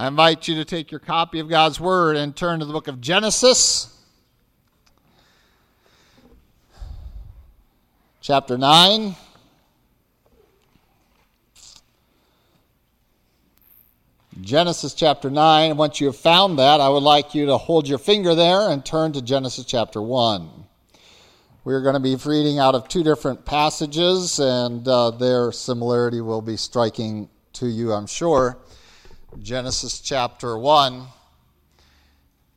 I invite you to take your copy of God's Word and turn to the book of Genesis, chapter 9. Genesis chapter 9. Once you have found that, I would like you to hold your finger there and turn to Genesis chapter 1. We're going to be reading out of two different passages, and uh, their similarity will be striking to you, I'm sure. Genesis chapter 1.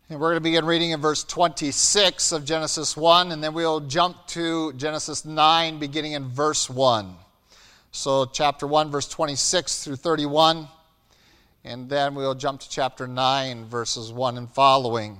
And we're going to begin reading in verse 26 of Genesis 1, and then we'll jump to Genesis 9, beginning in verse 1. So, chapter 1, verse 26 through 31. And then we'll jump to chapter 9, verses 1 and following.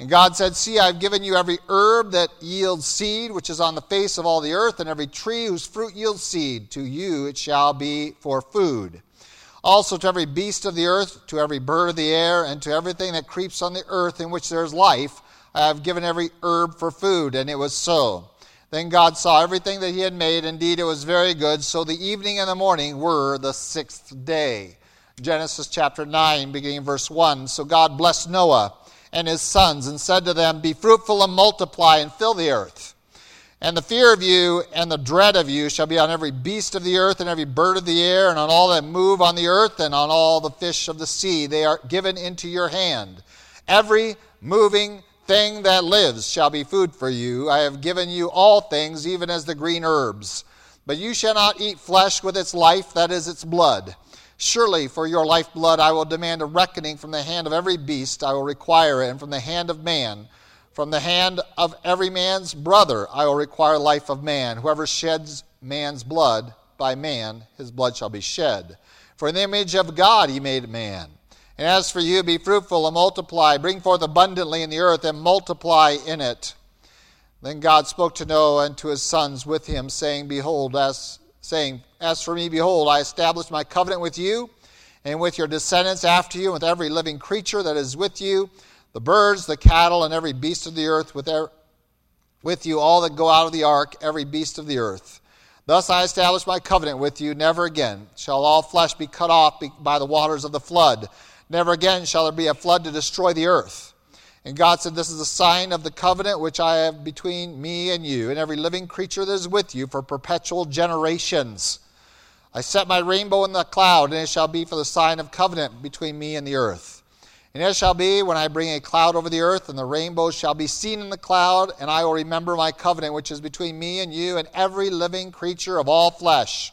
And God said, See, I've given you every herb that yields seed, which is on the face of all the earth, and every tree whose fruit yields seed. To you it shall be for food. Also to every beast of the earth, to every bird of the air, and to everything that creeps on the earth in which there is life, I have given every herb for food. And it was so. Then God saw everything that he had made. Indeed, it was very good. So the evening and the morning were the sixth day. Genesis chapter 9, beginning verse 1. So God blessed Noah and his sons and said to them, Be fruitful and multiply and fill the earth. And the fear of you and the dread of you shall be on every beast of the earth and every bird of the air and on all that move on the earth and on all the fish of the sea. They are given into your hand. Every moving thing that lives shall be food for you. I have given you all things, even as the green herbs. But you shall not eat flesh with its life, that is, its blood. Surely for your lifeblood I will demand a reckoning from the hand of every beast, I will require it, and from the hand of man. From the hand of every man's brother I will require life of man. Whoever sheds man's blood, by man his blood shall be shed. For in the image of God he made man. And as for you, be fruitful and multiply, bring forth abundantly in the earth and multiply in it. Then God spoke to Noah and to his sons with him, saying, Behold, as saying, As for me, behold, I establish my covenant with you and with your descendants after you, and with every living creature that is with you, the birds, the cattle, and every beast of the earth, with, er- with you, all that go out of the ark, every beast of the earth. Thus I establish my covenant with you. Never again shall all flesh be cut off by the waters of the flood. Never again shall there be a flood to destroy the earth. And God said, This is a sign of the covenant which I have between me and you and every living creature that is with you for perpetual generations. I set my rainbow in the cloud, and it shall be for the sign of covenant between me and the earth. And it shall be when I bring a cloud over the earth, and the rainbow shall be seen in the cloud, and I will remember my covenant which is between me and you and every living creature of all flesh.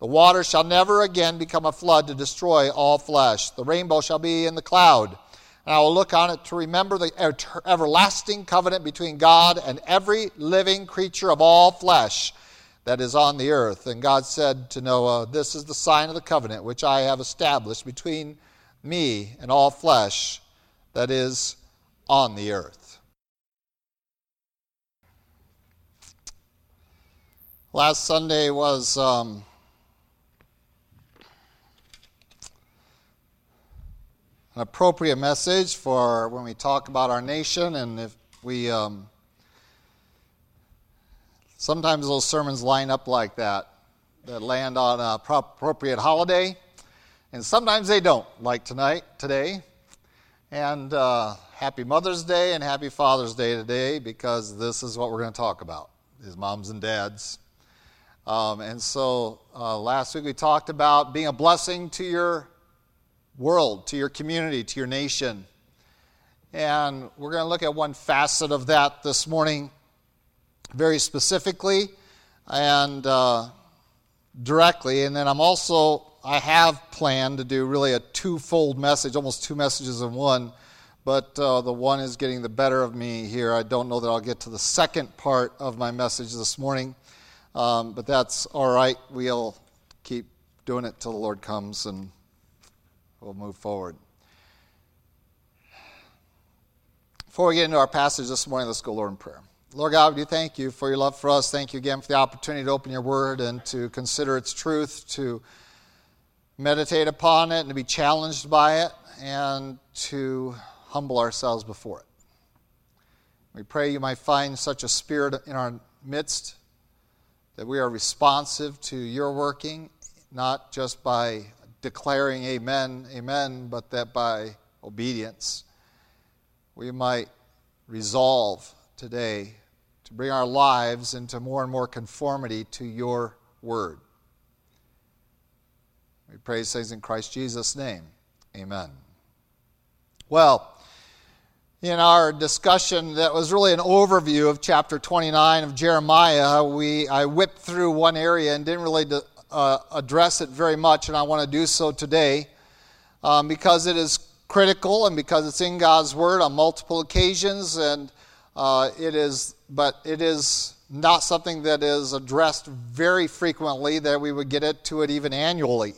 The water shall never again become a flood to destroy all flesh. The rainbow shall be in the cloud. And I will look on it to remember the everlasting covenant between God and every living creature of all flesh that is on the earth. And God said to Noah, This is the sign of the covenant which I have established between me and all flesh that is on the earth. Last Sunday was. Um, an appropriate message for when we talk about our nation and if we um, sometimes those sermons line up like that that land on a appropriate holiday. And sometimes they don't like tonight today. And uh, happy mother's day and happy father's day today because this is what we're going to talk about is moms and dads. Um, and so uh, last week we talked about being a blessing to your world, to your community, to your nation. And we're going to look at one facet of that this morning, very specifically and uh, directly. And then I'm also, I have planned to do really a twofold message, almost two messages in one. But uh, the one is getting the better of me here. I don't know that I'll get to the second part of my message this morning, um, but that's all right. We'll keep doing it till the Lord comes and we'll move forward. Before we get into our passage this morning, let's go, Lord, in prayer. Lord God, we do thank you for your love for us. Thank you again for the opportunity to open your word and to consider its truth, to meditate upon it, and to be challenged by it, and to humble ourselves before it. We pray you might find such a spirit in our midst that we are responsive to your working, not just by declaring amen, amen, but that by obedience we might resolve today to bring our lives into more and more conformity to your word. We praise things in Christ Jesus' name. Amen. Well, in our discussion that was really an overview of chapter 29 of Jeremiah, we, I whipped through one area and didn't really uh, address it very much, and I want to do so today um, because it is critical and because it's in God's Word on multiple occasions, and uh, it is, but it is not something that is addressed very frequently that we would get it to it even annually.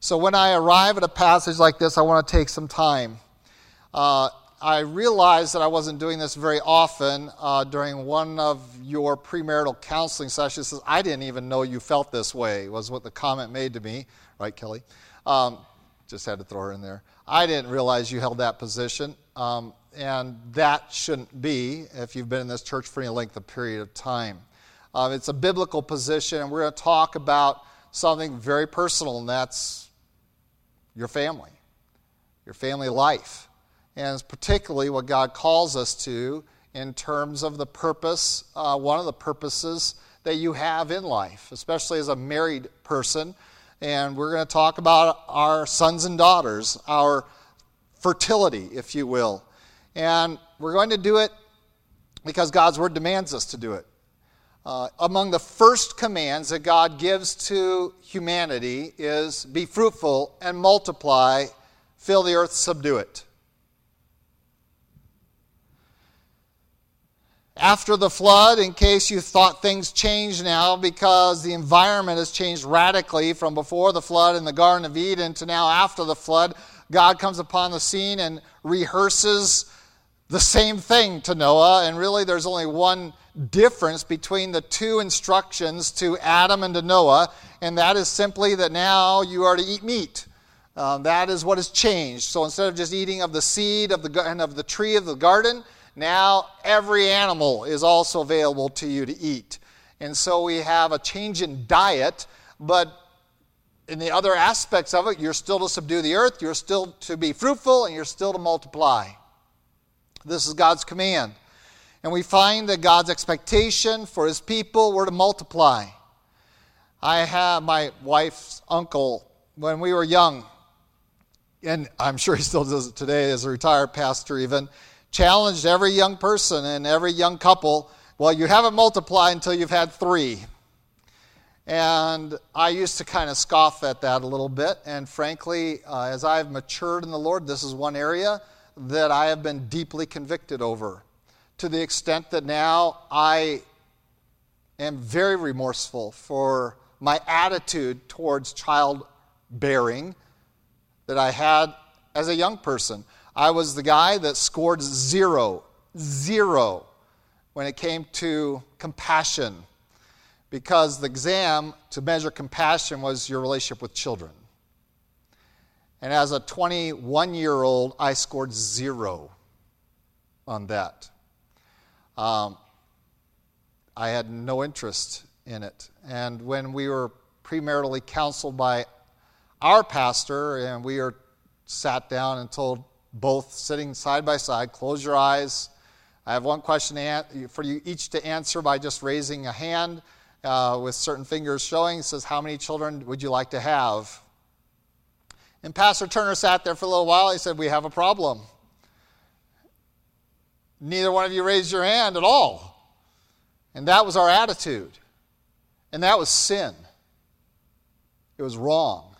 So when I arrive at a passage like this, I want to take some time. Uh, I realized that I wasn't doing this very often uh, during one of your premarital counseling sessions. Says, I didn't even know you felt this way, was what the comment made to me. Right, Kelly? Um, just had to throw her in there. I didn't realize you held that position. Um, and that shouldn't be if you've been in this church for any length of period of time. Um, it's a biblical position, and we're going to talk about something very personal, and that's your family, your family life. And particularly what God calls us to in terms of the purpose, uh, one of the purposes that you have in life, especially as a married person. And we're going to talk about our sons and daughters, our fertility, if you will. And we're going to do it because God's word demands us to do it. Uh, among the first commands that God gives to humanity is be fruitful and multiply, fill the earth, subdue it. After the flood, in case you thought things changed now because the environment has changed radically from before the flood in the Garden of Eden to now after the flood, God comes upon the scene and rehearses the same thing to Noah, and really there's only one difference between the two instructions to Adam and to Noah, and that is simply that now you are to eat meat. Um, that is what has changed. So instead of just eating of the seed of the, and of the tree of the garden, now every animal is also available to you to eat. And so we have a change in diet, but in the other aspects of it, you're still to subdue the earth, you're still to be fruitful, and you're still to multiply. This is God's command. And we find that God's expectation for his people were to multiply. I have my wife's uncle when we were young, and I'm sure he still does it today as a retired pastor, even, challenged every young person and every young couple well, you haven't multiplied until you've had three. And I used to kind of scoff at that a little bit. And frankly, uh, as I've matured in the Lord, this is one area that I have been deeply convicted over to the extent that now I am very remorseful for my attitude towards childbearing that I had as a young person. I was the guy that scored zero, zero when it came to compassion because the exam to measure compassion was your relationship with children. And as a 21 year old, I scored zero on that. Um, I had no interest in it. And when we were premaritally counseled by our pastor, and we were sat down and told both sitting side by side, close your eyes. I have one question for you each to answer by just raising a hand uh, with certain fingers showing. It says, How many children would you like to have? And Pastor Turner sat there for a little while. He said, We have a problem. Neither one of you raised your hand at all. And that was our attitude. And that was sin. It was wrong.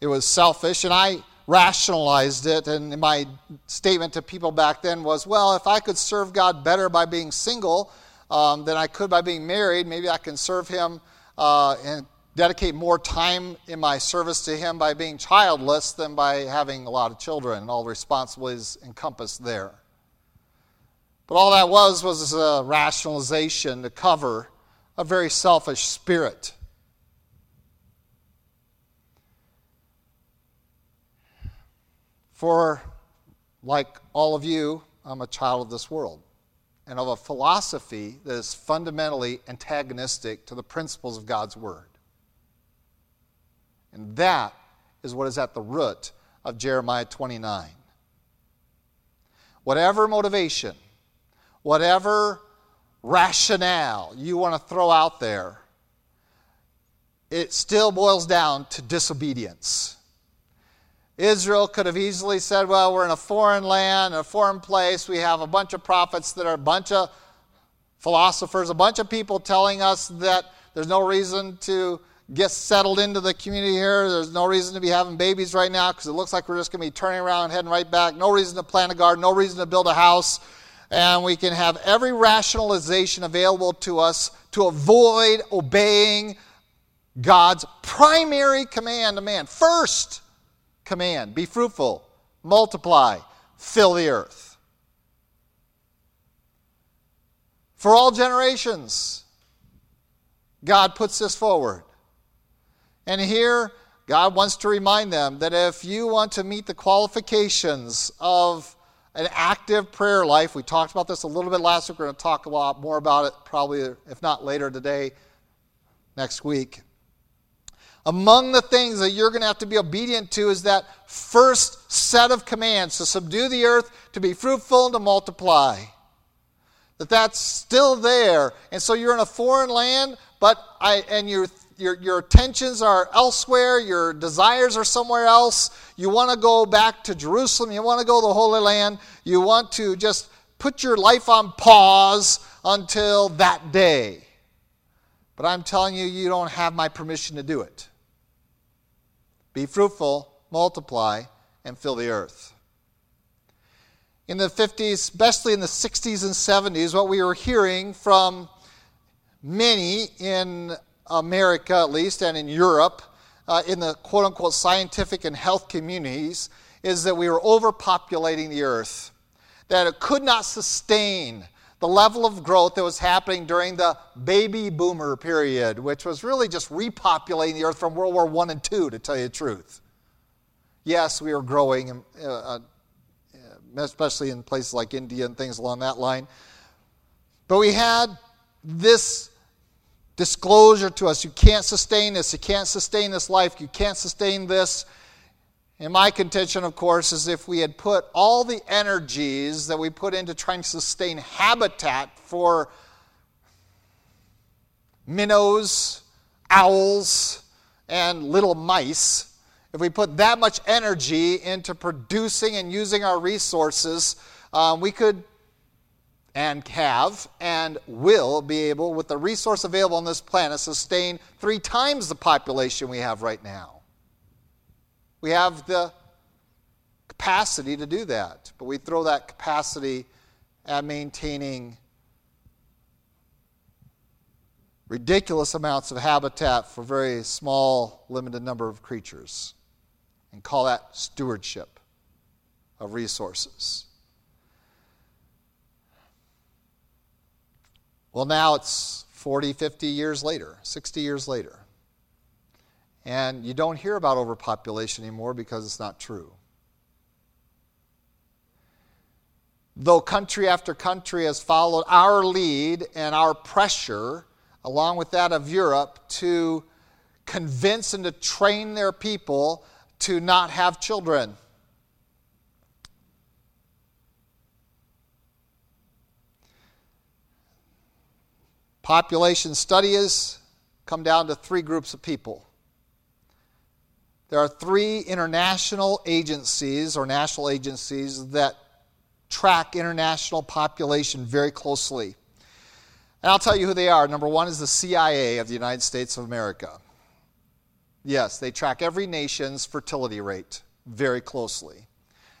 It was selfish, and I rationalized it. And my statement to people back then was well, if I could serve God better by being single, um, than I could by being married. Maybe I can serve Him uh, and dedicate more time in my service to Him by being childless than by having a lot of children and all the responsibilities encompassed there. But all that was was a rationalization to cover a very selfish spirit. For, like all of you, I'm a child of this world and of a philosophy that is fundamentally antagonistic to the principles of God's Word. And that is what is at the root of Jeremiah 29. Whatever motivation, whatever rationale you want to throw out there, it still boils down to disobedience. Israel could have easily said, Well, we're in a foreign land, a foreign place. We have a bunch of prophets that are a bunch of philosophers, a bunch of people telling us that there's no reason to get settled into the community here. There's no reason to be having babies right now because it looks like we're just going to be turning around and heading right back. No reason to plant a garden, no reason to build a house and we can have every rationalization available to us to avoid obeying God's primary command to man. First command be fruitful, multiply, fill the earth. For all generations, God puts this forward. And here, God wants to remind them that if you want to meet the qualifications of an active prayer life. We talked about this a little bit last week. We're going to talk a lot more about it, probably, if not later today, next week. Among the things that you're going to have to be obedient to is that first set of commands to subdue the earth, to be fruitful, and to multiply. That that's still there. And so you're in a foreign land, but I, and you're your, your attentions are elsewhere, your desires are somewhere else. You want to go back to Jerusalem, you want to go to the Holy Land, you want to just put your life on pause until that day. But I'm telling you, you don't have my permission to do it. Be fruitful, multiply, and fill the earth. In the 50s, especially in the 60s and 70s, what we were hearing from many in America, at least, and in Europe, uh, in the quote unquote scientific and health communities, is that we were overpopulating the earth, that it could not sustain the level of growth that was happening during the baby boomer period, which was really just repopulating the earth from World War I and II, to tell you the truth. Yes, we were growing, uh, uh, especially in places like India and things along that line. But we had this disclosure to us. You can't sustain this. You can't sustain this life. You can't sustain this. And my contention, of course, is if we had put all the energies that we put into trying to sustain habitat for minnows, owls, and little mice, if we put that much energy into producing and using our resources, um, we could and have and will be able, with the resource available on this planet, sustain three times the population we have right now. We have the capacity to do that, but we throw that capacity at maintaining ridiculous amounts of habitat for very small, limited number of creatures and call that stewardship of resources. Well, now it's 40, 50 years later, 60 years later. And you don't hear about overpopulation anymore because it's not true. Though country after country has followed our lead and our pressure, along with that of Europe, to convince and to train their people to not have children. Population studies come down to three groups of people. There are three international agencies or national agencies that track international population very closely. And I'll tell you who they are. Number one is the CIA of the United States of America. Yes, they track every nation's fertility rate very closely.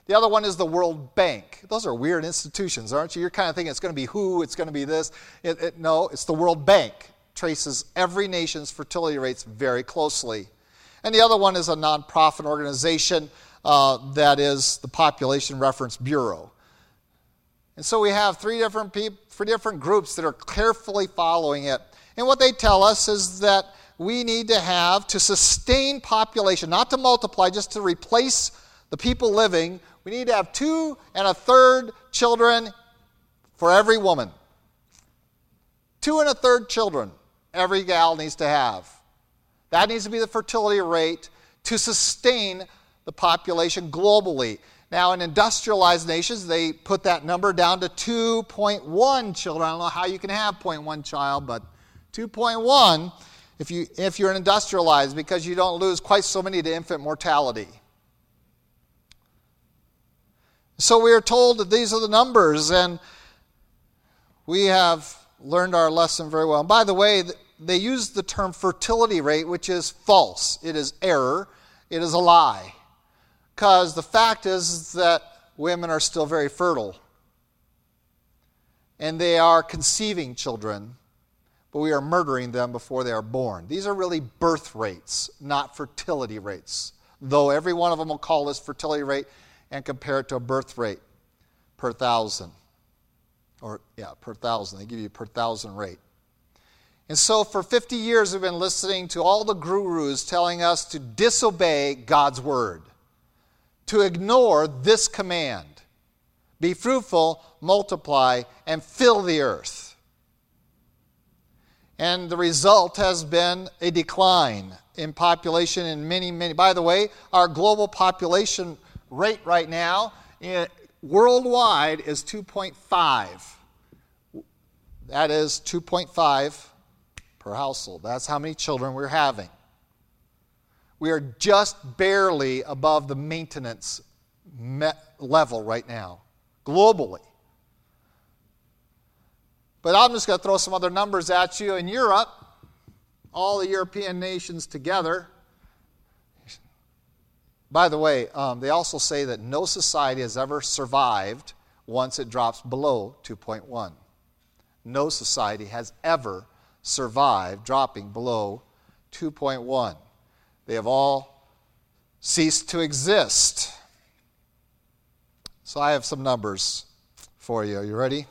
The other one is the World Bank. Those are weird institutions, aren't you? You're kind of thinking it's going to be who, it's going to be this. It, it, no, it's the World Bank. Traces every nation's fertility rates very closely. And the other one is a nonprofit organization uh, that is the Population Reference Bureau. And so we have three different people, three different groups that are carefully following it. And what they tell us is that we need to have to sustain population, not to multiply, just to replace the people living. We need to have two and a third children for every woman. Two and a third children every gal needs to have. That needs to be the fertility rate to sustain the population globally. Now, in industrialized nations, they put that number down to 2.1 children. I don't know how you can have 0.1 child, but 2.1 if, you, if you're industrialized because you don't lose quite so many to infant mortality. So we are told that these are the numbers, and we have learned our lesson very well. And by the way, they use the term fertility rate, which is false. It is error. It is a lie. Because the fact is that women are still very fertile. And they are conceiving children, but we are murdering them before they are born. These are really birth rates, not fertility rates. Though every one of them will call this fertility rate and compare it to a birth rate per thousand. Or, yeah, per thousand. They give you per thousand rate. And so for 50 years, we've been listening to all the gurus telling us to disobey God's word, to ignore this command be fruitful, multiply, and fill the earth. And the result has been a decline in population in many, many. By the way, our global population rate right now eh, worldwide is 2.5. That is 2.5 per household. That's how many children we're having. We are just barely above the maintenance level right now, globally. But I'm just going to throw some other numbers at you. In Europe, all the European nations together, by the way, um, they also say that no society has ever survived once it drops below 2.1. No society has ever survive dropping below 2.1. They have all ceased to exist. So I have some numbers for you. Are you ready?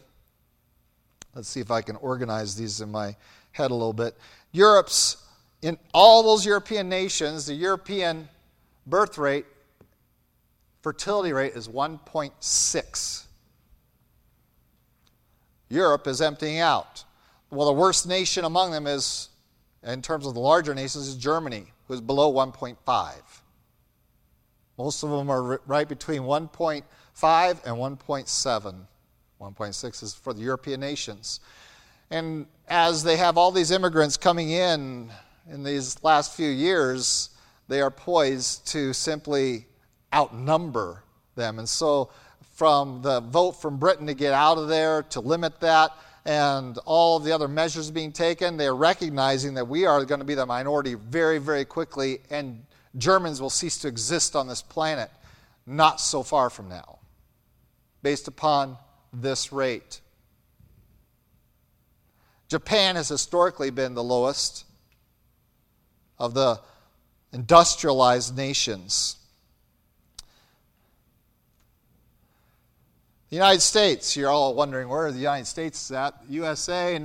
Let's see if I can organize these in my head a little bit. Europe's, in all those European nations, the European birth rate, fertility rate is 1.6. Europe is emptying out. Well, the worst nation among them is, in terms of the larger nations, is Germany, who is below 1.5. Most of them are right between 1.5 and 1.7. 1.6 is for the European nations. And as they have all these immigrants coming in in these last few years, they are poised to simply outnumber them. And so, from the vote from Britain to get out of there, to limit that, and all of the other measures being taken, they're recognizing that we are going to be the minority very, very quickly, and Germans will cease to exist on this planet not so far from now, based upon this rate. Japan has historically been the lowest of the industrialized nations. The United States, you're all wondering where the United States is at. USA,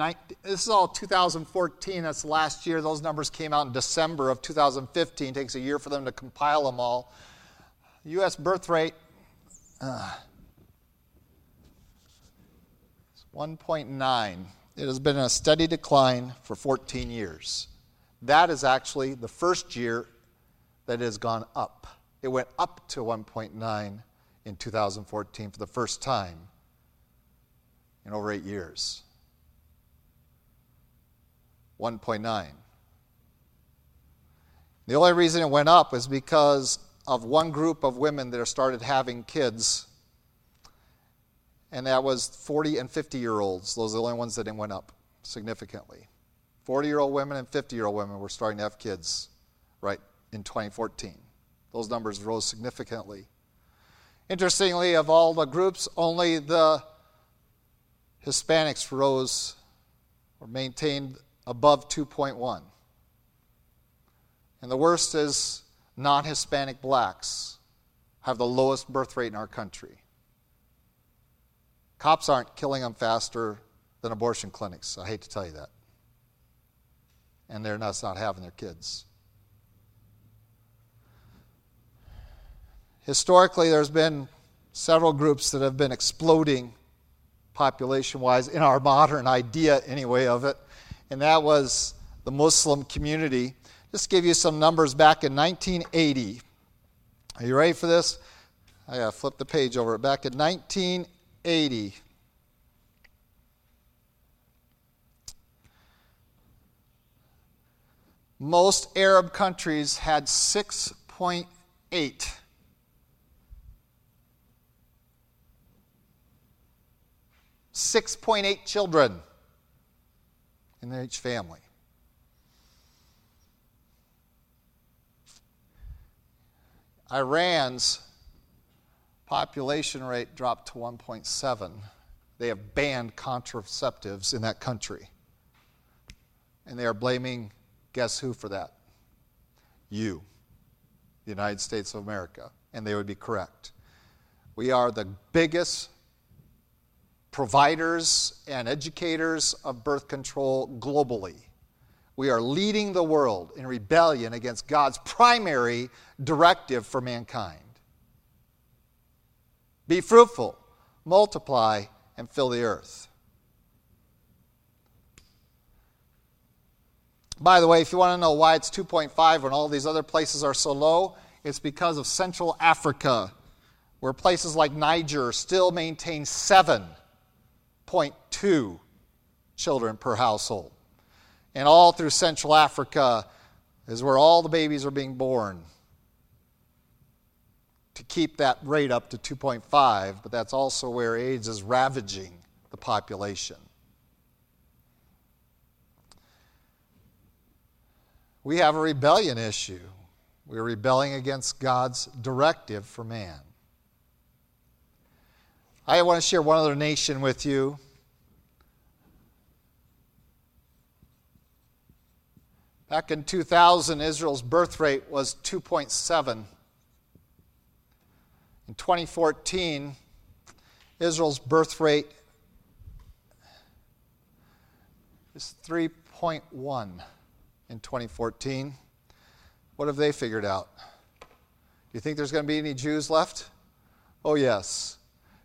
this is all 2014, that's last year. Those numbers came out in December of 2015. It takes a year for them to compile them all. U.S. birth rate, uh, 1.9. It has been a steady decline for 14 years. That is actually the first year that it has gone up. It went up to 1.9 in 2014 for the first time in over eight years. 1.9. The only reason it went up is because of one group of women that started having kids, and that was 40 and 50 year olds. Those are the only ones that went up significantly. 40 year old women and 50 year old women were starting to have kids right in 2014. Those numbers rose significantly. Interestingly, of all the groups, only the Hispanics rose or maintained above 2.1. And the worst is non Hispanic blacks have the lowest birth rate in our country. Cops aren't killing them faster than abortion clinics. I hate to tell you that. And they're not, not having their kids. Historically, there's been several groups that have been exploding population wise in our modern idea, anyway, of it. And that was the Muslim community. Just give you some numbers back in 1980. Are you ready for this? I gotta flip the page over. Back in 1980, most Arab countries had 6.8 6.8 children in each family. Iran's population rate dropped to 1.7. They have banned contraceptives in that country. And they are blaming, guess who for that? You, the United States of America. And they would be correct. We are the biggest providers and educators of birth control globally. We are leading the world in rebellion against God's primary directive for mankind. Be fruitful, multiply, and fill the earth. By the way, if you want to know why it's 2.5 when all these other places are so low, it's because of Central Africa, where places like Niger still maintain 7.2 children per household. And all through Central Africa is where all the babies are being born to keep that rate up to 2.5, but that's also where AIDS is ravaging the population. We have a rebellion issue. We're rebelling against God's directive for man. I want to share one other nation with you. Back in 2000, Israel's birth rate was 2.7. In 2014, Israel's birth rate is 3.1 in 2014. What have they figured out? Do you think there's going to be any Jews left? Oh, yes.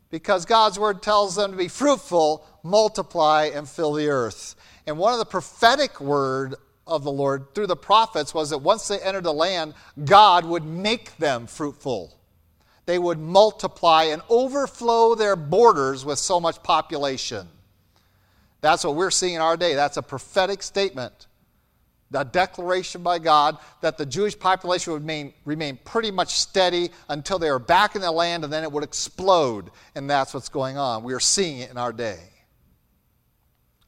Because God's word tells them to be fruitful, multiply, and fill the earth. And one of the prophetic word of the Lord through the prophets was that once they entered the land, God would make them fruitful they would multiply and overflow their borders with so much population. That's what we're seeing in our day. That's a prophetic statement, a declaration by God that the Jewish population would remain, remain pretty much steady until they were back in the land and then it would explode. And that's what's going on. We are seeing it in our day.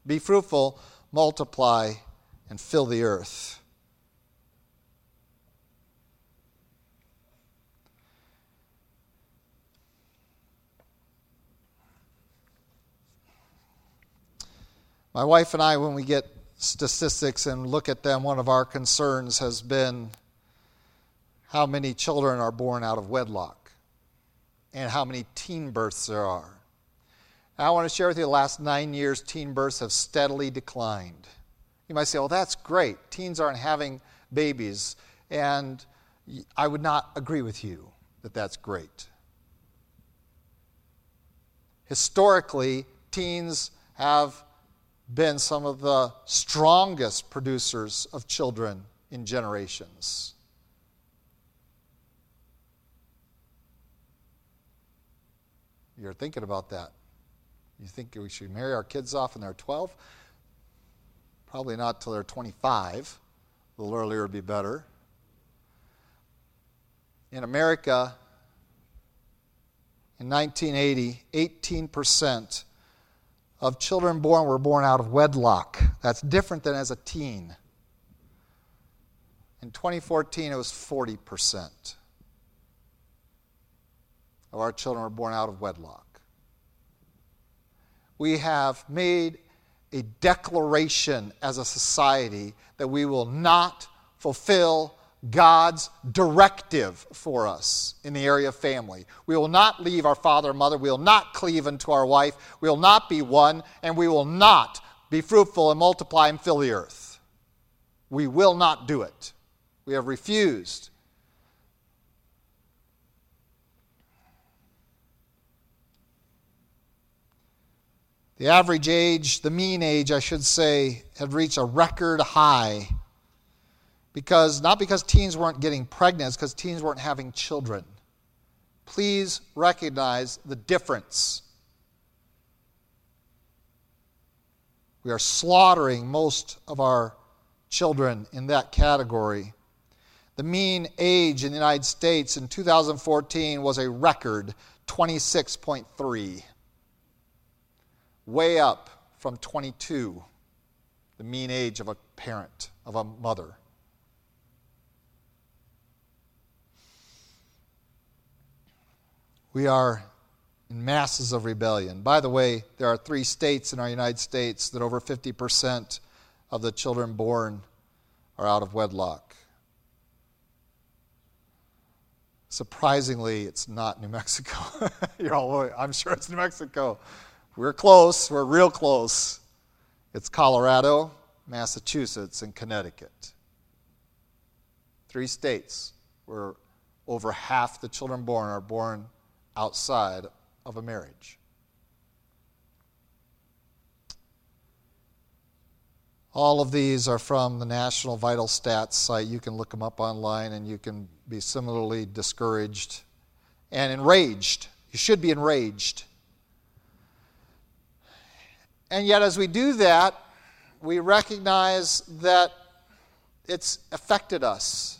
Be fruitful, multiply, and fill the earth. My wife and I, when we get statistics and look at them, one of our concerns has been how many children are born out of wedlock and how many teen births there are. I want to share with you the last nine years, teen births have steadily declined. You might say, well, that's great. Teens aren't having babies. And I would not agree with you that that's great. Historically, teens have been some of the strongest producers of children in generations. You're thinking about that. You think we should marry our kids off when they're 12? Probably not till they're 25. A little earlier would be better. In America, in 1980, 18% of children born were born out of wedlock. That's different than as a teen. In 2014, it was 40%. of our children were born out of wedlock. We have made a declaration as a society that we will not fulfill God's directive for us in the area of family. We will not leave our father and mother. We will not cleave unto our wife. We will not be one, and we will not be fruitful and multiply and fill the earth. We will not do it. We have refused. The average age, the mean age, I should say, had reached a record high because not because teens weren't getting pregnant, because teens weren't having children. Please recognize the difference. We are slaughtering most of our children in that category. The mean age in the United States in 2014 was a record 26.3, way up from 22, the mean age of a parent, of a mother. We are in masses of rebellion. By the way, there are three states in our United States that over 50% of the children born are out of wedlock. Surprisingly, it's not New Mexico. You're all, I'm sure it's New Mexico. We're close, we're real close. It's Colorado, Massachusetts, and Connecticut. Three states where over half the children born are born outside of a marriage. All of these are from the National Vital Stats site. You can look them up online and you can be similarly discouraged and enraged. You should be enraged. And yet, as we do that, we recognize that it's affected us.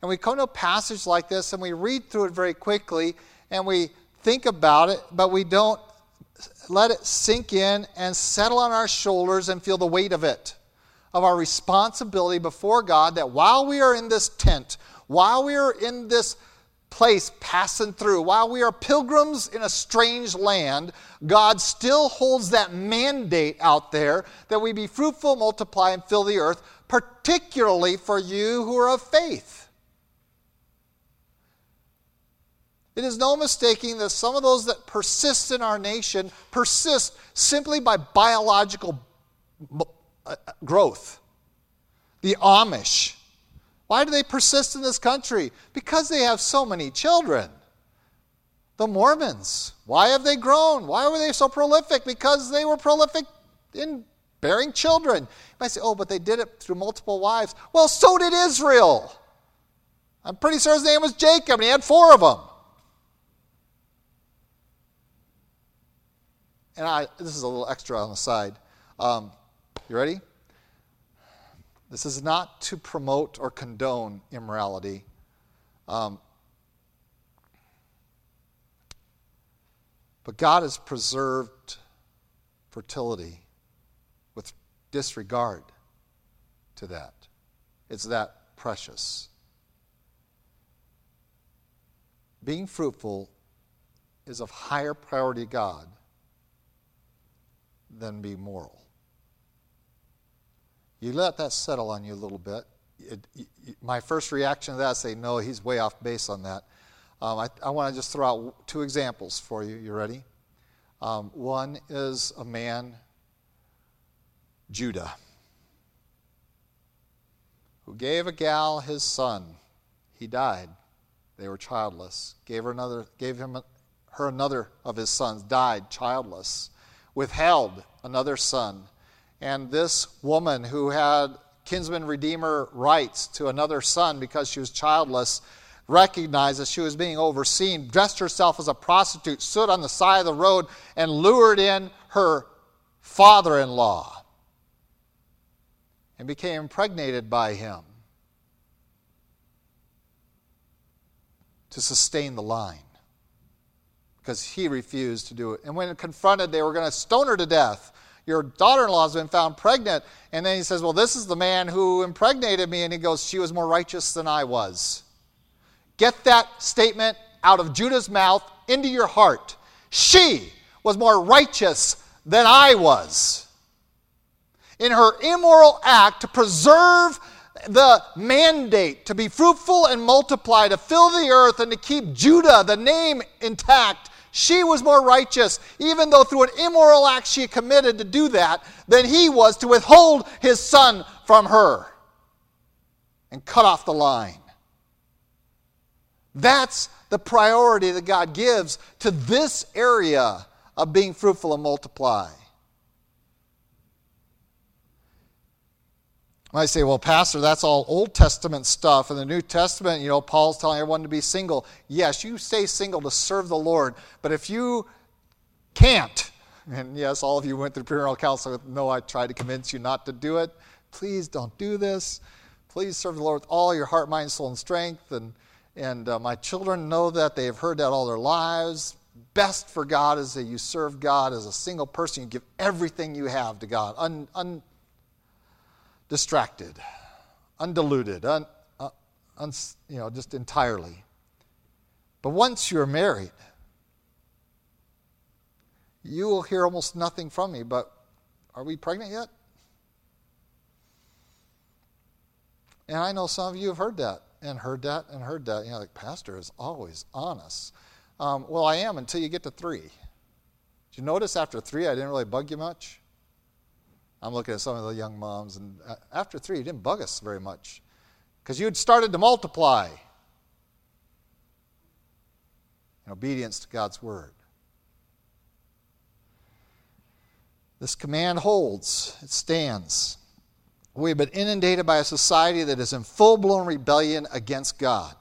And we come to a passage like this and we read through it very quickly and we think about it, but we don't let it sink in and settle on our shoulders and feel the weight of it, of our responsibility before God that while we are in this tent, while we are in this place passing through, while we are pilgrims in a strange land, God still holds that mandate out there that we be fruitful, multiply, and fill the earth, particularly for you who are of faith. It is no mistaking that some of those that persist in our nation persist simply by biological uh, growth. The Amish. Why do they persist in this country? Because they have so many children. The Mormons. Why have they grown? Why were they so prolific? Because they were prolific in bearing children. You might say, oh, but they did it through multiple wives. Well, so did Israel. I'm pretty sure his name was Jacob, and he had four of them. And I, this is a little extra on the side. Um, you ready? This is not to promote or condone immorality. Um, but God has preserved fertility with disregard to that. It's that precious. Being fruitful is of higher priority to God than be moral. You let that settle on you a little bit. It, it, my first reaction to that say, no, he's way off base on that. Um, I, I want to just throw out two examples for you. You ready? Um, one is a man, Judah, who gave a gal his son. He died. They were childless. Gave her another. Gave him her another of his sons. Died childless withheld another son. And this woman who had kinsman redeemer rights to another son because she was childless recognized that she was being overseen, dressed herself as a prostitute, stood on the side of the road, and lured in her father in law and became impregnated by him to sustain the line because he refused to do it. And when confronted, they were going to stone her to death. Your daughter in law has been found pregnant. And then he says, Well, this is the man who impregnated me. And he goes, She was more righteous than I was. Get that statement out of Judah's mouth into your heart. She was more righteous than I was. In her immoral act to preserve the mandate to be fruitful and multiply, to fill the earth, and to keep Judah, the name, intact, she was more righteous, even though through an immoral act she committed to do that, than he was to withhold his son from her and cut off the line. That's the priority that God gives to this area of being fruitful and multiply. I say, well, Pastor, that's all Old Testament stuff. In the New Testament, you know, Paul's telling everyone to be single. Yes, you stay single to serve the Lord. But if you can't, and yes, all of you went through premarital counseling no, I tried to convince you not to do it. Please don't do this. Please serve the Lord with all your heart, mind, soul, and strength. And, and uh, my children know that. They have heard that all their lives. Best for God is that you serve God as a single person. You give everything you have to God, un, un, distracted, undiluted, un, uh, you know, just entirely. But once you're married, you will hear almost nothing from me. But are we pregnant yet? And I know some of you have heard that and heard that and heard that. You know, like, Pastor is always honest. Um, well, I am until you get to three. Did you notice after three I didn't really bug you much? I'm looking at some of the young moms, and uh, after three, you didn't bug us very much because you had started to multiply in obedience to God's word. This command holds, it stands. We've been inundated by a society that is in full blown rebellion against God.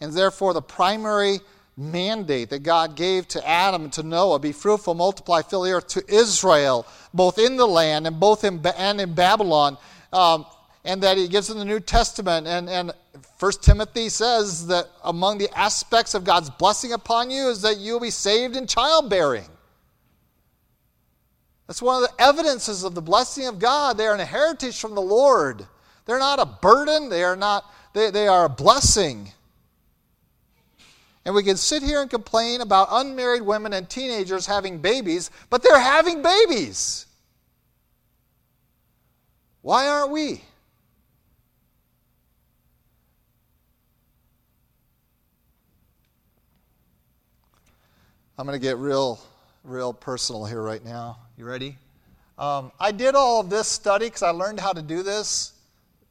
And therefore, the primary mandate that God gave to Adam and to Noah be fruitful, multiply, fill the earth to Israel, both in the land and both in, and in Babylon, um, and that he gives in the New Testament. And, and 1 Timothy says that among the aspects of God's blessing upon you is that you'll be saved in childbearing. That's one of the evidences of the blessing of God. They are an heritage from the Lord. They're not a burden, they are not, they, they are a blessing. And we can sit here and complain about unmarried women and teenagers having babies, but they're having babies. Why aren't we? I'm going to get real, real personal here right now. You ready? Um, I did all of this study because I learned how to do this.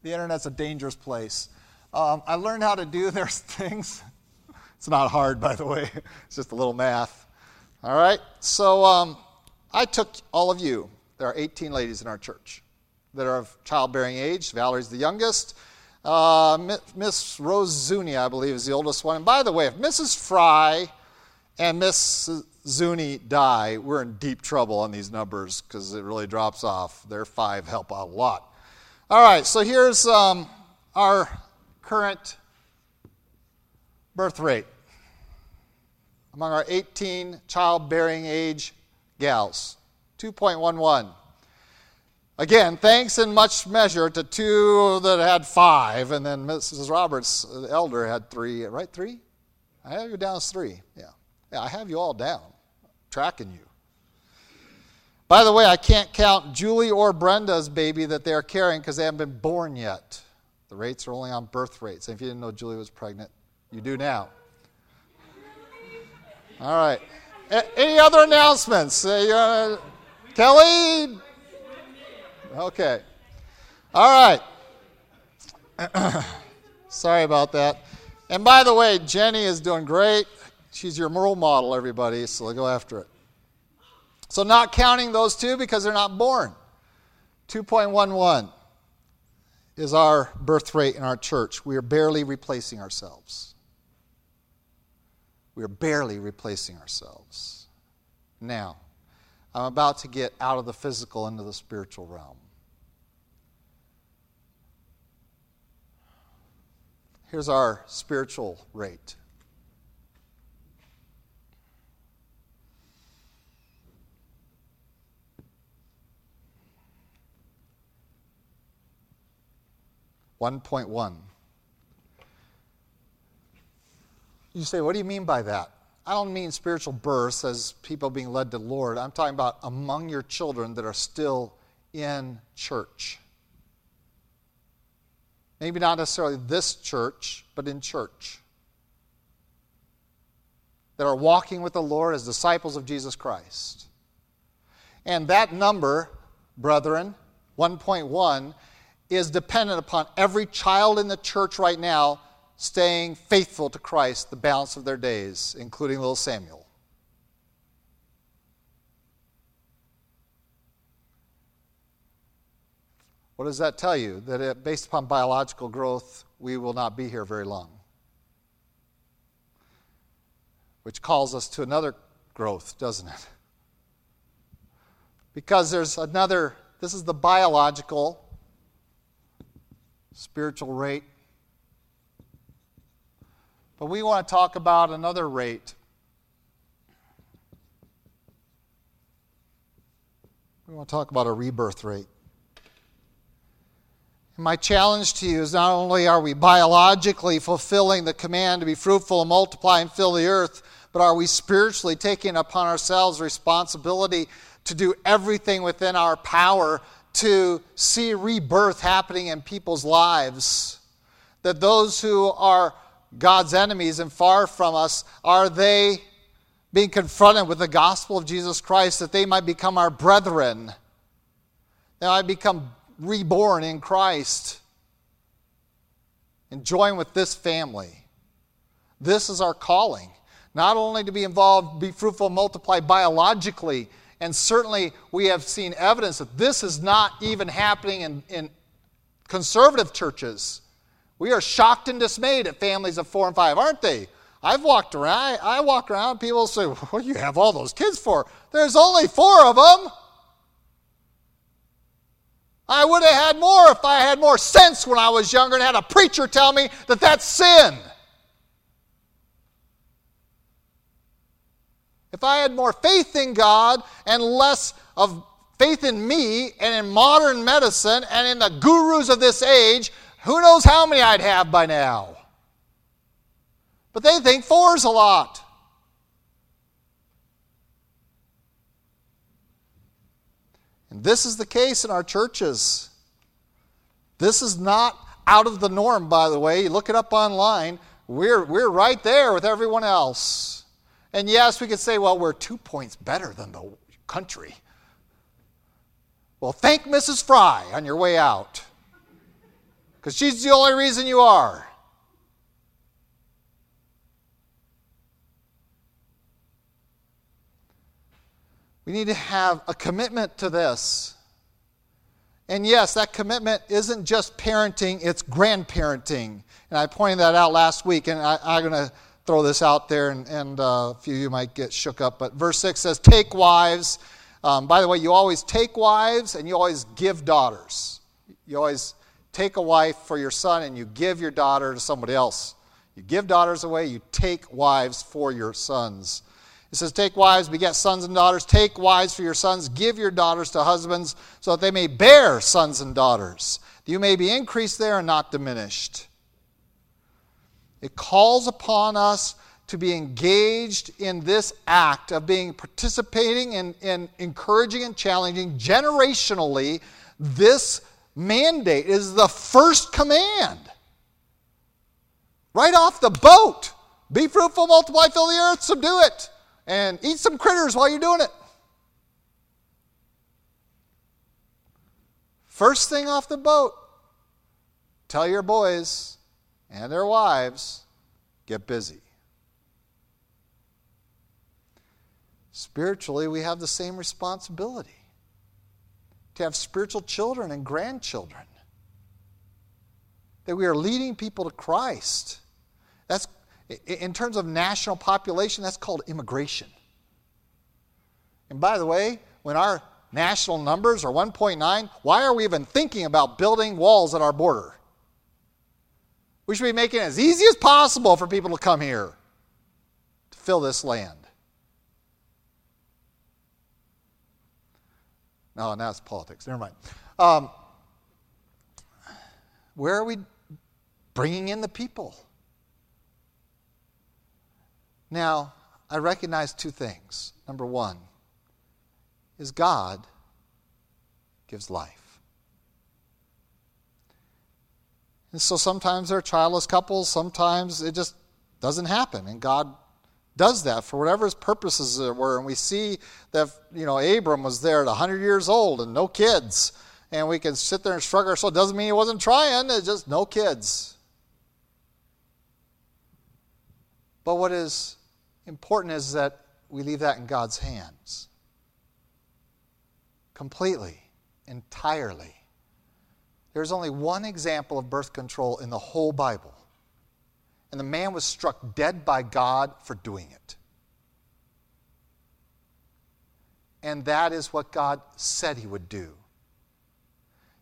The internet's a dangerous place. Um, I learned how to do there's things it's not hard, by the way, it's just a little math. All right, so um, I took all of you. There are 18 ladies in our church that are of childbearing age. Valerie's the youngest. Uh, Miss Rose Zuni, I believe, is the oldest one. And by the way, if Mrs. Fry and Miss Zuni die, we're in deep trouble on these numbers because it really drops off. Their five help out a lot. All right, so here's um, our current birth rate among our 18 childbearing age gals 2.11. Again, thanks in much measure to two that had five, and then Mrs. Roberts, the elder, had three, right? Three? I have you down as three. Yeah. Yeah, I have you all down, tracking you. By the way, I can't count Julie or Brenda's baby that they're carrying because they haven't been born yet. The rates are only on birth rates. And if you didn't know Julie was pregnant, you do now. All right. A- any other announcements? Uh, Kelly? Okay. All right. Sorry about that. And by the way, Jenny is doing great. She's your role model, everybody, so go after it. So, not counting those two because they're not born. 2.11 is our birth rate in our church. We are barely replacing ourselves. We are barely replacing ourselves. Now, I'm about to get out of the physical into the spiritual realm. Here's our spiritual rate. One point one. You say, what do you mean by that? I don't mean spiritual births as people being led to the Lord. I'm talking about among your children that are still in church. Maybe not necessarily this church, but in church. That are walking with the Lord as disciples of Jesus Christ. And that number, brethren, 1.1, is dependent upon every child in the church right now staying faithful to Christ the balance of their days, including little Samuel. What does that tell you? That it, based upon biological growth, we will not be here very long. Which calls us to another growth, doesn't it? Because there's another, this is the biological, spiritual rate. But we want to talk about another rate. We want to talk about a rebirth rate. And my challenge to you is not only are we biologically fulfilling the command to be fruitful and multiply and fill the earth, but are we spiritually taking upon ourselves responsibility to do everything within our power to see rebirth happening in people's lives. That those who are God's enemies and far from us, are they being confronted with the gospel of Jesus Christ that they might become our brethren? They might become reborn in Christ and join with this family. This is our calling. Not only to be involved, be fruitful, multiply biologically and certainly, we have seen evidence that this is not even happening in, in conservative churches. We are shocked and dismayed at families of four and five, aren't they? I've walked around, I, I walk around, people say, What do you have all those kids for? There's only four of them. I would have had more if I had more sense when I was younger and had a preacher tell me that that's sin. If I had more faith in God and less of faith in me and in modern medicine and in the gurus of this age, who knows how many I'd have by now. But they think four is a lot. And this is the case in our churches. This is not out of the norm, by the way. You look it up online. We're, we're right there with everyone else. And yes, we could say, well, we're two points better than the country. Well, thank Mrs. Fry on your way out, because she's the only reason you are. We need to have a commitment to this. And yes, that commitment isn't just parenting, it's grandparenting. And I pointed that out last week, and I, am going to throw this out there, and, and uh, a few of you might get shook up. But verse 6 says, Take wives. Um, by the way, you always take wives and you always give daughters. You always take a wife for your son and you give your daughter to somebody else. You give daughters away, you take wives for your sons. It says, Take wives, beget sons and daughters. Take wives for your sons. Give your daughters to husbands, so that they may bear sons and daughters. You may be increased there and not diminished. It calls upon us to be engaged in this act of being participating and, in encouraging and challenging generationally this mandate is the first command. Right off the boat. Be fruitful multiply fill the earth subdue it and eat some critters while you're doing it. First thing off the boat tell your boys and their wives get busy. Spiritually, we have the same responsibility to have spiritual children and grandchildren. That we are leading people to Christ. That's, in terms of national population, that's called immigration. And by the way, when our national numbers are 1.9, why are we even thinking about building walls at our border? We should be making it as easy as possible for people to come here to fill this land. No, now it's politics. Never mind. Um, where are we bringing in the people? Now, I recognize two things. Number one is God gives life. And so sometimes there are childless couples, sometimes it just doesn't happen. And God does that for whatever his purposes were. And we see that, you know, Abram was there at 100 years old and no kids. And we can sit there and shrug our soul. It doesn't mean he wasn't trying, it's just no kids. But what is important is that we leave that in God's hands completely, entirely. There's only one example of birth control in the whole Bible. And the man was struck dead by God for doing it. And that is what God said he would do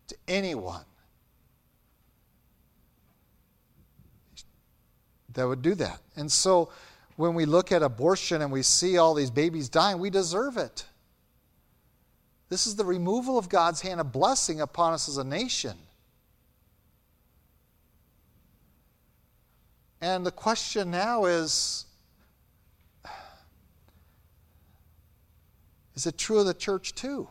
to anyone that would do that. And so when we look at abortion and we see all these babies dying, we deserve it. This is the removal of God's hand of blessing upon us as a nation. And the question now is is it true of the church too?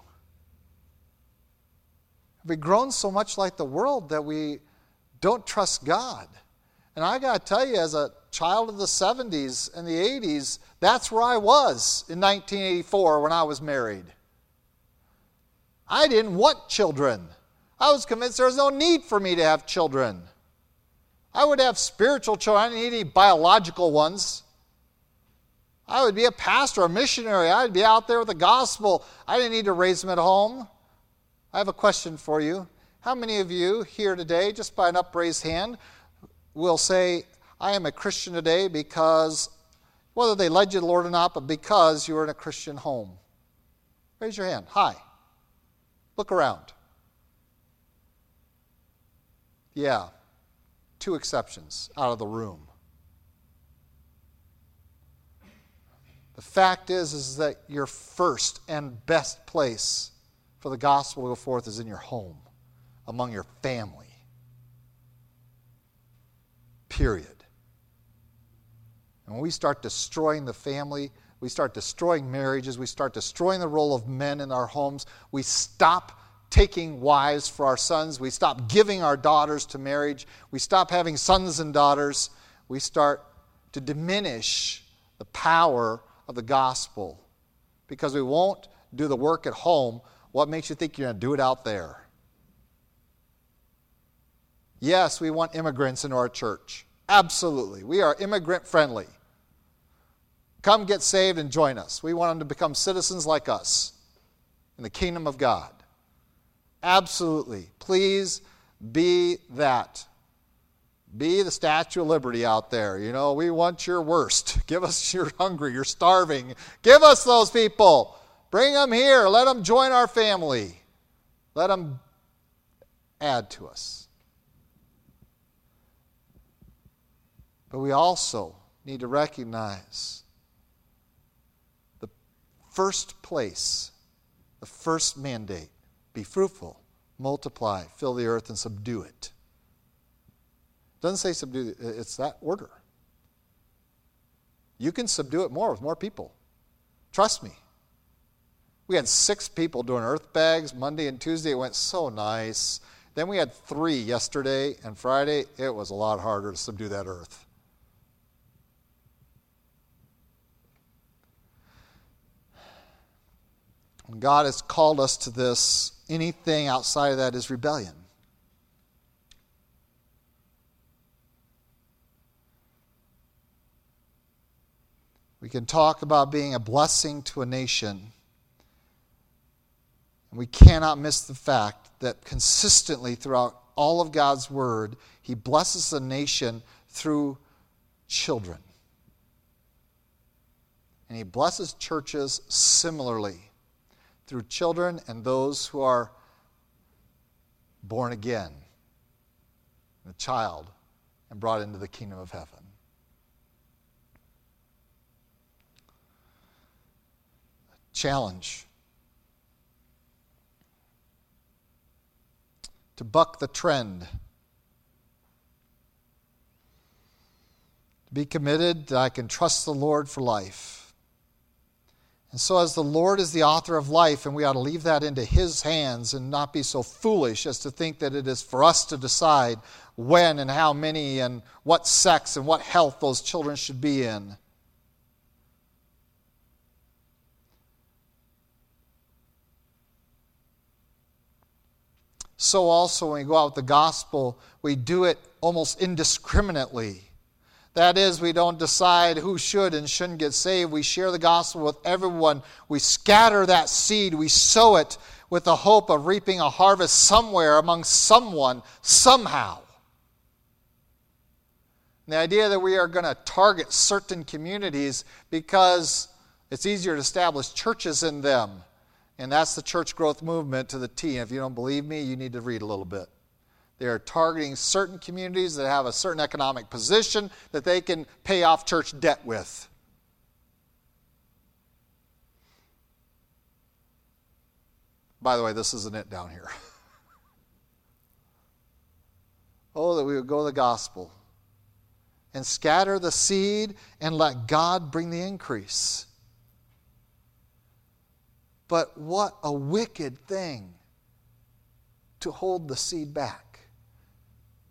Have we grown so much like the world that we don't trust God? And I got to tell you, as a child of the 70s and the 80s, that's where I was in 1984 when I was married. I didn't want children. I was convinced there was no need for me to have children. I would have spiritual children. I didn't need any biological ones. I would be a pastor, a missionary. I'd be out there with the gospel. I didn't need to raise them at home. I have a question for you. How many of you here today, just by an upraised hand, will say, I am a Christian today because, whether they led you to the Lord or not, but because you were in a Christian home? Raise your hand. Hi. Look around. Yeah, two exceptions out of the room. The fact is, is that your first and best place for the gospel to go forth is in your home, among your family. Period. And when we start destroying the family, we start destroying marriages, we start destroying the role of men in our homes, we stop taking wives for our sons. We stop giving our daughters to marriage. We stop having sons and daughters. We start to diminish the power of the gospel because we won't do the work at home. What makes you think you're going to do it out there? Yes, we want immigrants into our church. Absolutely. We are immigrant friendly. Come get saved and join us. We want them to become citizens like us in the kingdom of God. Absolutely. Please be that. Be the Statue of Liberty out there. You know, we want your worst. Give us, you're hungry, you're starving. Give us those people. Bring them here. Let them join our family. Let them add to us. But we also need to recognize the first place, the first mandate be fruitful, multiply, fill the earth, and subdue it. it doesn't say subdue, it's that order. You can subdue it more with more people. Trust me. We had six people doing earth bags Monday and Tuesday. It went so nice. Then we had three yesterday and Friday. It was a lot harder to subdue that earth. God has called us to this anything outside of that is rebellion. We can talk about being a blessing to a nation. And we cannot miss the fact that consistently throughout all of God's Word, He blesses a nation through children. And He blesses churches similarly through children and those who are born again, a child, and brought into the kingdom of heaven. Challenge to buck the trend, to be committed, that I can trust the Lord for life. And so, as the Lord is the author of life, and we ought to leave that into His hands and not be so foolish as to think that it is for us to decide when and how many and what sex and what health those children should be in. So, also, when we go out with the gospel, we do it almost indiscriminately. That is, we don't decide who should and shouldn't get saved. We share the gospel with everyone. We scatter that seed. We sow it with the hope of reaping a harvest somewhere among someone, somehow. The idea that we are going to target certain communities because it's easier to establish churches in them. And that's the church growth movement to the T. And if you don't believe me, you need to read a little bit. They are targeting certain communities that have a certain economic position that they can pay off church debt with. By the way, this isn't it down here. oh, that we would go to the gospel and scatter the seed and let God bring the increase. But what a wicked thing to hold the seed back.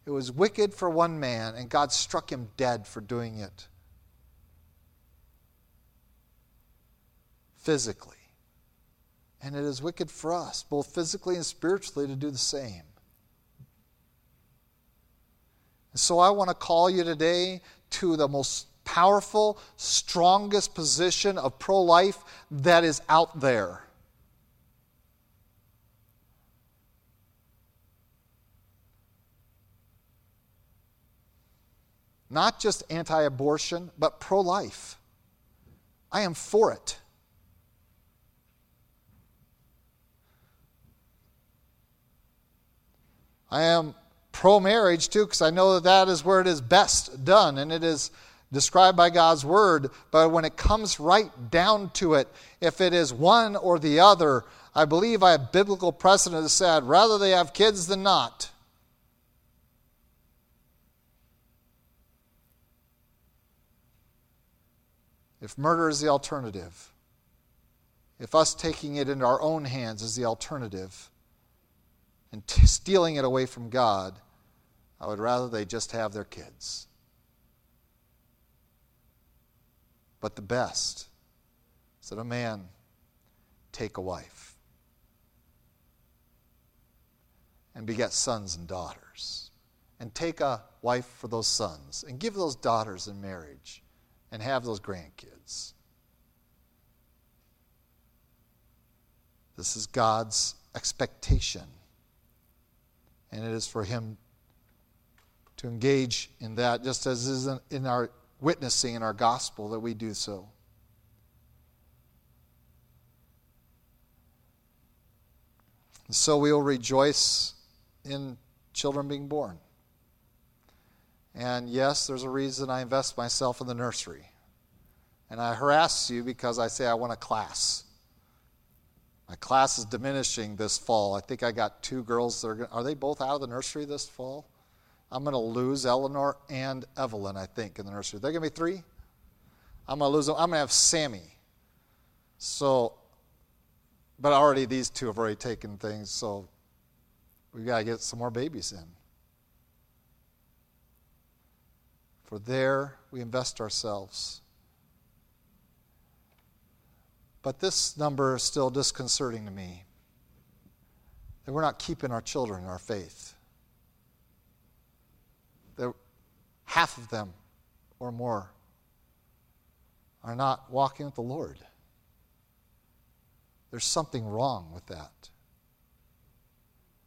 It was wicked for one man, and God struck him dead for doing it. Physically. And it is wicked for us, both physically and spiritually, to do the same. And so I want to call you today to the most powerful, strongest position of pro life that is out there. Not just anti abortion, but pro life. I am for it. I am pro marriage too, because I know that that is where it is best done and it is described by God's word. But when it comes right down to it, if it is one or the other, I believe I have biblical precedent that said rather they have kids than not. If murder is the alternative, if us taking it into our own hands is the alternative, and t- stealing it away from God, I would rather they just have their kids. But the best is that a man take a wife and beget sons and daughters, and take a wife for those sons, and give those daughters in marriage, and have those grandkids. This is God's expectation. And it is for Him to engage in that, just as is in our witnessing in our gospel that we do so. And so we will rejoice in children being born. And yes, there's a reason I invest myself in the nursery. And I harass you because I say I want a class. My class is diminishing this fall. I think I got two girls that are, are they both out of the nursery this fall? I'm going to lose Eleanor and Evelyn, I think, in the nursery. They're going to be three? I'm going to lose them. I'm going to have Sammy. So, but already these two have already taken things, so we've got to get some more babies in. For there we invest ourselves. But this number is still disconcerting to me that we're not keeping our children in our faith. That half of them or more are not walking with the Lord. There's something wrong with that.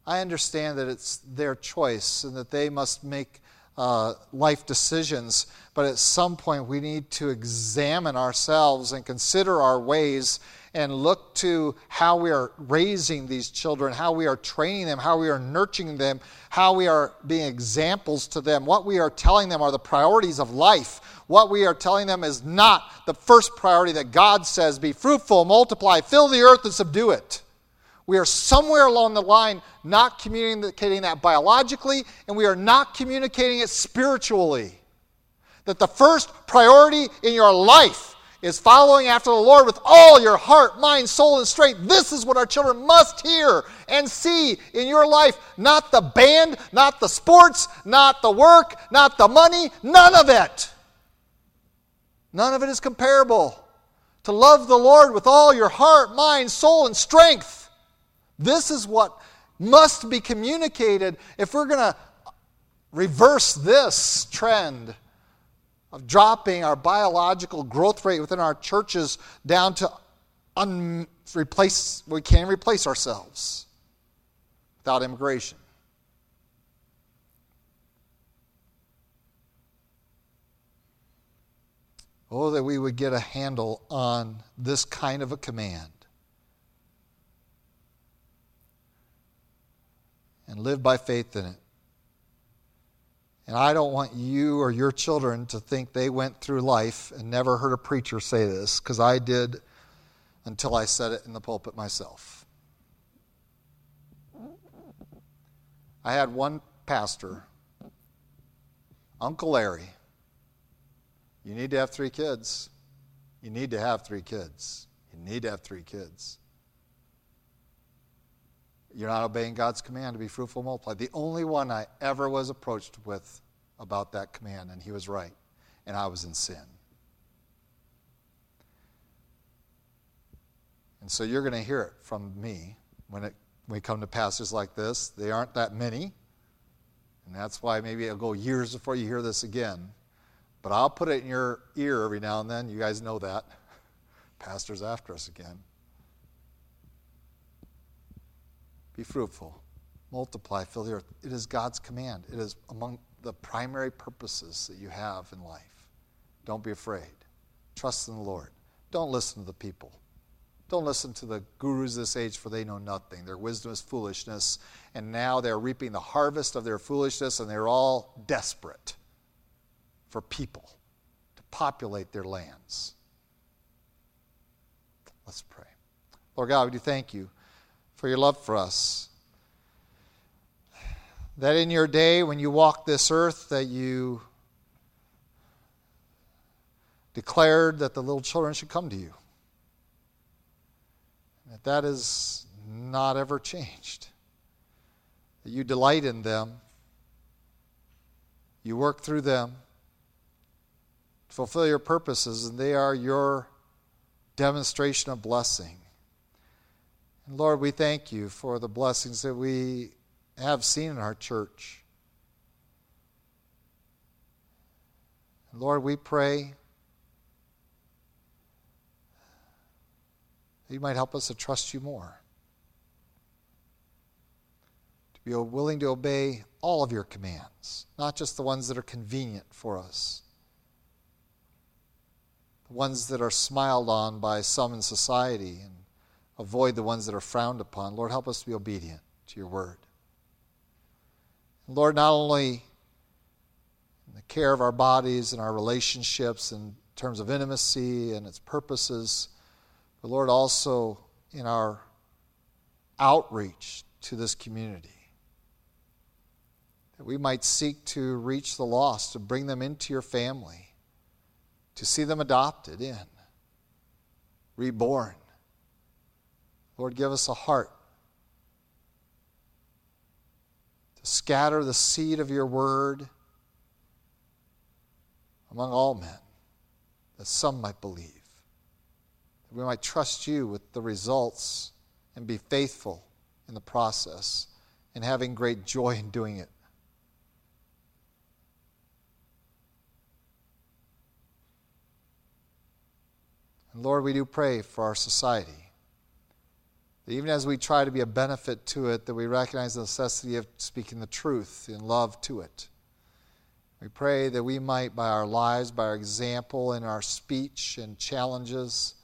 I understand that it's their choice and that they must make uh, life decisions. But at some point, we need to examine ourselves and consider our ways and look to how we are raising these children, how we are training them, how we are nurturing them, how we are being examples to them. What we are telling them are the priorities of life. What we are telling them is not the first priority that God says be fruitful, multiply, fill the earth, and subdue it. We are somewhere along the line not communicating that biologically, and we are not communicating it spiritually. that the first priority in your life is following after the Lord with all your heart, mind, soul, and strength. This is what our children must hear and see in your life. Not the band, not the sports, not the work, not the money, none of it. None of it is comparable. To love the Lord with all your heart, mind, soul, and strength. This is what must be communicated if we're going to reverse this trend of dropping our biological growth rate within our churches down to un- replace we can't replace ourselves without immigration. Oh, that we would get a handle on this kind of a command and live by faith in it. And I don't want you or your children to think they went through life and never heard a preacher say this, because I did until I said it in the pulpit myself. I had one pastor, Uncle Larry. You need to have three kids. You need to have three kids. You need to have three kids. You're not obeying God's command to be fruitful and multiply. The only one I ever was approached with about that command, and he was right, and I was in sin. And so you're going to hear it from me when, it, when we come to passages like this. They aren't that many, and that's why maybe it'll go years before you hear this again. But I'll put it in your ear every now and then. You guys know that. Pastor's after us again. Be fruitful, multiply, fill the earth. It is God's command. It is among the primary purposes that you have in life. Don't be afraid. Trust in the Lord. Don't listen to the people. Don't listen to the gurus of this age, for they know nothing. Their wisdom is foolishness, and now they're reaping the harvest of their foolishness, and they're all desperate for people to populate their lands. Let's pray. Lord God, we do thank you for your love for us. That in your day when you walked this earth, that you declared that the little children should come to you. That that is not ever changed. That you delight in them. You work through them. To fulfill your purposes, and they are your demonstration of blessing. And Lord, we thank you for the blessings that we have seen in our church. Lord, we pray that you might help us to trust you more, to be willing to obey all of your commands, not just the ones that are convenient for us, the ones that are smiled on by some in society and avoid the ones that are frowned upon. Lord, help us to be obedient to your word. Lord, not only in the care of our bodies and our relationships in terms of intimacy and its purposes, but Lord, also in our outreach to this community. That we might seek to reach the lost, to bring them into your family, to see them adopted in, reborn Lord, give us a heart to scatter the seed of your word among all men, that some might believe. That we might trust you with the results and be faithful in the process and having great joy in doing it. And Lord, we do pray for our society. Even as we try to be a benefit to it, that we recognize the necessity of speaking the truth in love to it. We pray that we might, by our lives, by our example, in our speech and challenges,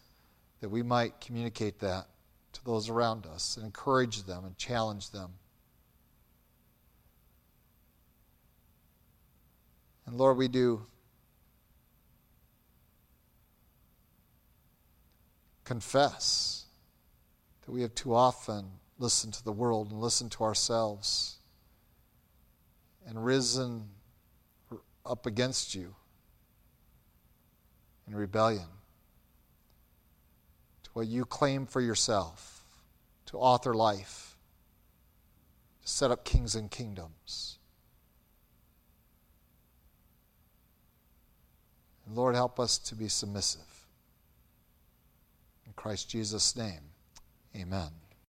that we might communicate that to those around us and encourage them and challenge them. And Lord, we do confess that we have too often listened to the world and listened to ourselves and risen up against you in rebellion to what you claim for yourself, to author life, to set up kings and kingdoms. And Lord, help us to be submissive. In Christ Jesus' name, amen.